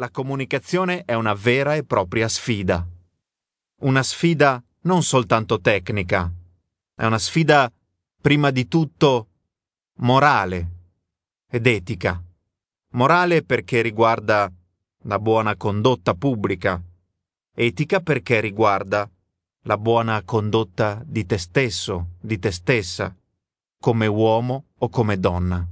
La comunicazione è una vera e propria sfida. Una sfida non soltanto tecnica, è una sfida prima di tutto morale ed etica. Morale perché riguarda la buona condotta pubblica, etica perché riguarda la buona condotta di te stesso, di te stessa, come uomo o come donna.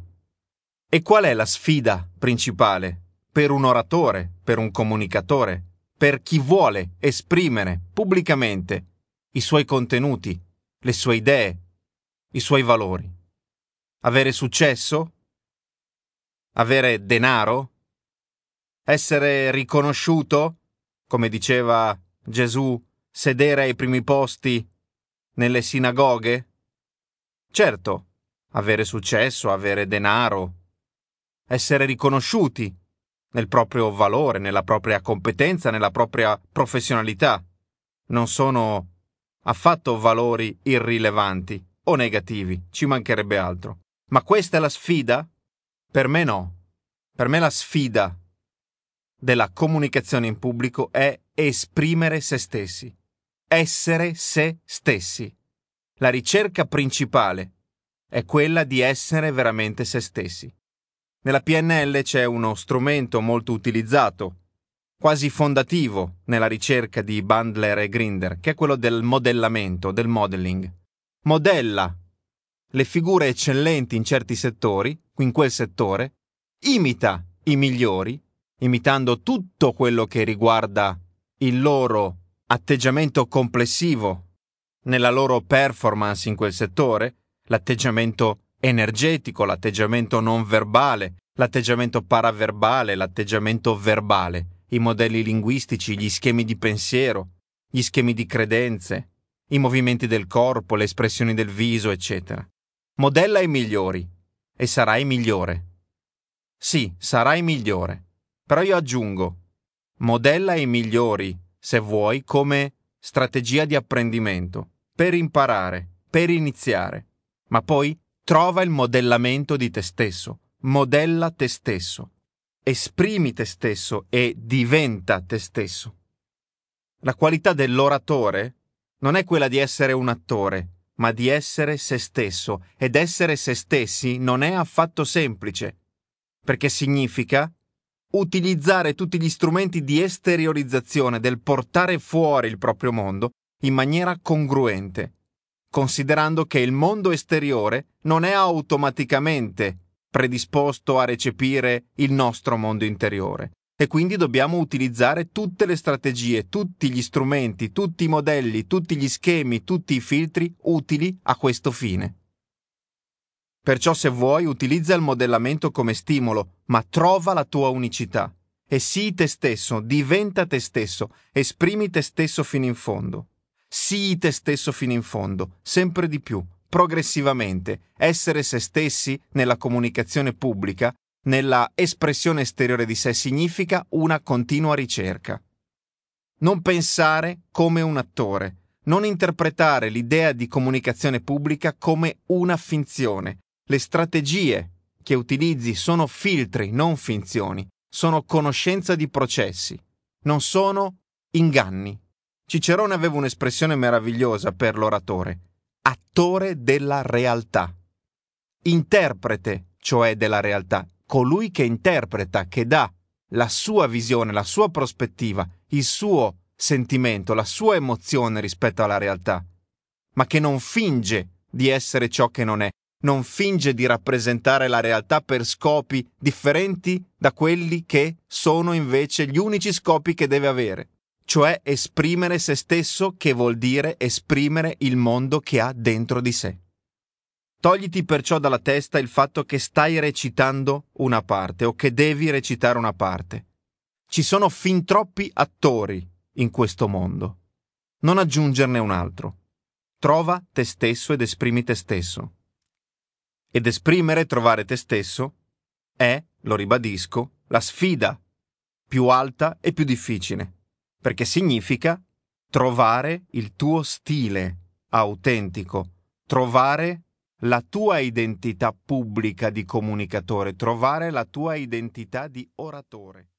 E qual è la sfida principale per un oratore, per un comunicatore, per chi vuole esprimere pubblicamente i suoi contenuti, le sue idee, i suoi valori? Avere successo? Avere denaro? Essere riconosciuto? Come diceva Gesù sedere ai primi posti nelle sinagoghe? Certo, avere successo, avere denaro, essere riconosciuti nel proprio valore, nella propria competenza, nella propria professionalità. Non sono affatto valori irrilevanti o negativi, ci mancherebbe altro. Ma questa è la sfida? Per me no. Per me la sfida della comunicazione in pubblico è esprimere se stessi essere se stessi. La ricerca principale è quella di essere veramente se stessi. Nella PNL c'è uno strumento molto utilizzato, quasi fondativo nella ricerca di Bandler e Grinder, che è quello del modellamento, del modeling. Modella le figure eccellenti in certi settori, in quel settore, imita i migliori, imitando tutto quello che riguarda il loro atteggiamento complessivo nella loro performance in quel settore, l'atteggiamento energetico, l'atteggiamento non verbale, l'atteggiamento paraverbale, l'atteggiamento verbale, i modelli linguistici, gli schemi di pensiero, gli schemi di credenze, i movimenti del corpo, le espressioni del viso, eccetera. Modella i migliori e sarai migliore. Sì, sarai migliore. Però io aggiungo, modella i migliori se vuoi, come strategia di apprendimento, per imparare, per iniziare. Ma poi trova il modellamento di te stesso, modella te stesso, esprimi te stesso e diventa te stesso. La qualità dell'oratore non è quella di essere un attore, ma di essere se stesso, ed essere se stessi non è affatto semplice, perché significa utilizzare tutti gli strumenti di esteriorizzazione del portare fuori il proprio mondo in maniera congruente, considerando che il mondo esteriore non è automaticamente predisposto a recepire il nostro mondo interiore e quindi dobbiamo utilizzare tutte le strategie, tutti gli strumenti, tutti i modelli, tutti gli schemi, tutti i filtri utili a questo fine. Perciò se vuoi utilizza il modellamento come stimolo, ma trova la tua unicità. E sii te stesso, diventa te stesso, esprimi te stesso fino in fondo. Sii te stesso fino in fondo, sempre di più, progressivamente. Essere se stessi nella comunicazione pubblica, nella espressione esteriore di sé, significa una continua ricerca. Non pensare come un attore, non interpretare l'idea di comunicazione pubblica come una finzione, le strategie che utilizzi sono filtri, non finzioni, sono conoscenza di processi, non sono inganni. Cicerone aveva un'espressione meravigliosa per l'oratore, attore della realtà, interprete, cioè della realtà, colui che interpreta, che dà la sua visione, la sua prospettiva, il suo sentimento, la sua emozione rispetto alla realtà, ma che non finge di essere ciò che non è, non finge di rappresentare la realtà per scopi differenti da quelli che sono invece gli unici scopi che deve avere, cioè esprimere se stesso che vuol dire esprimere il mondo che ha dentro di sé. Togliti perciò dalla testa il fatto che stai recitando una parte o che devi recitare una parte. Ci sono fin troppi attori in questo mondo. Non aggiungerne un altro. Trova te stesso ed esprimi te stesso. Ed esprimere e trovare te stesso è, lo ribadisco, la sfida più alta e più difficile, perché significa trovare il tuo stile autentico, trovare la tua identità pubblica di comunicatore, trovare la tua identità di oratore.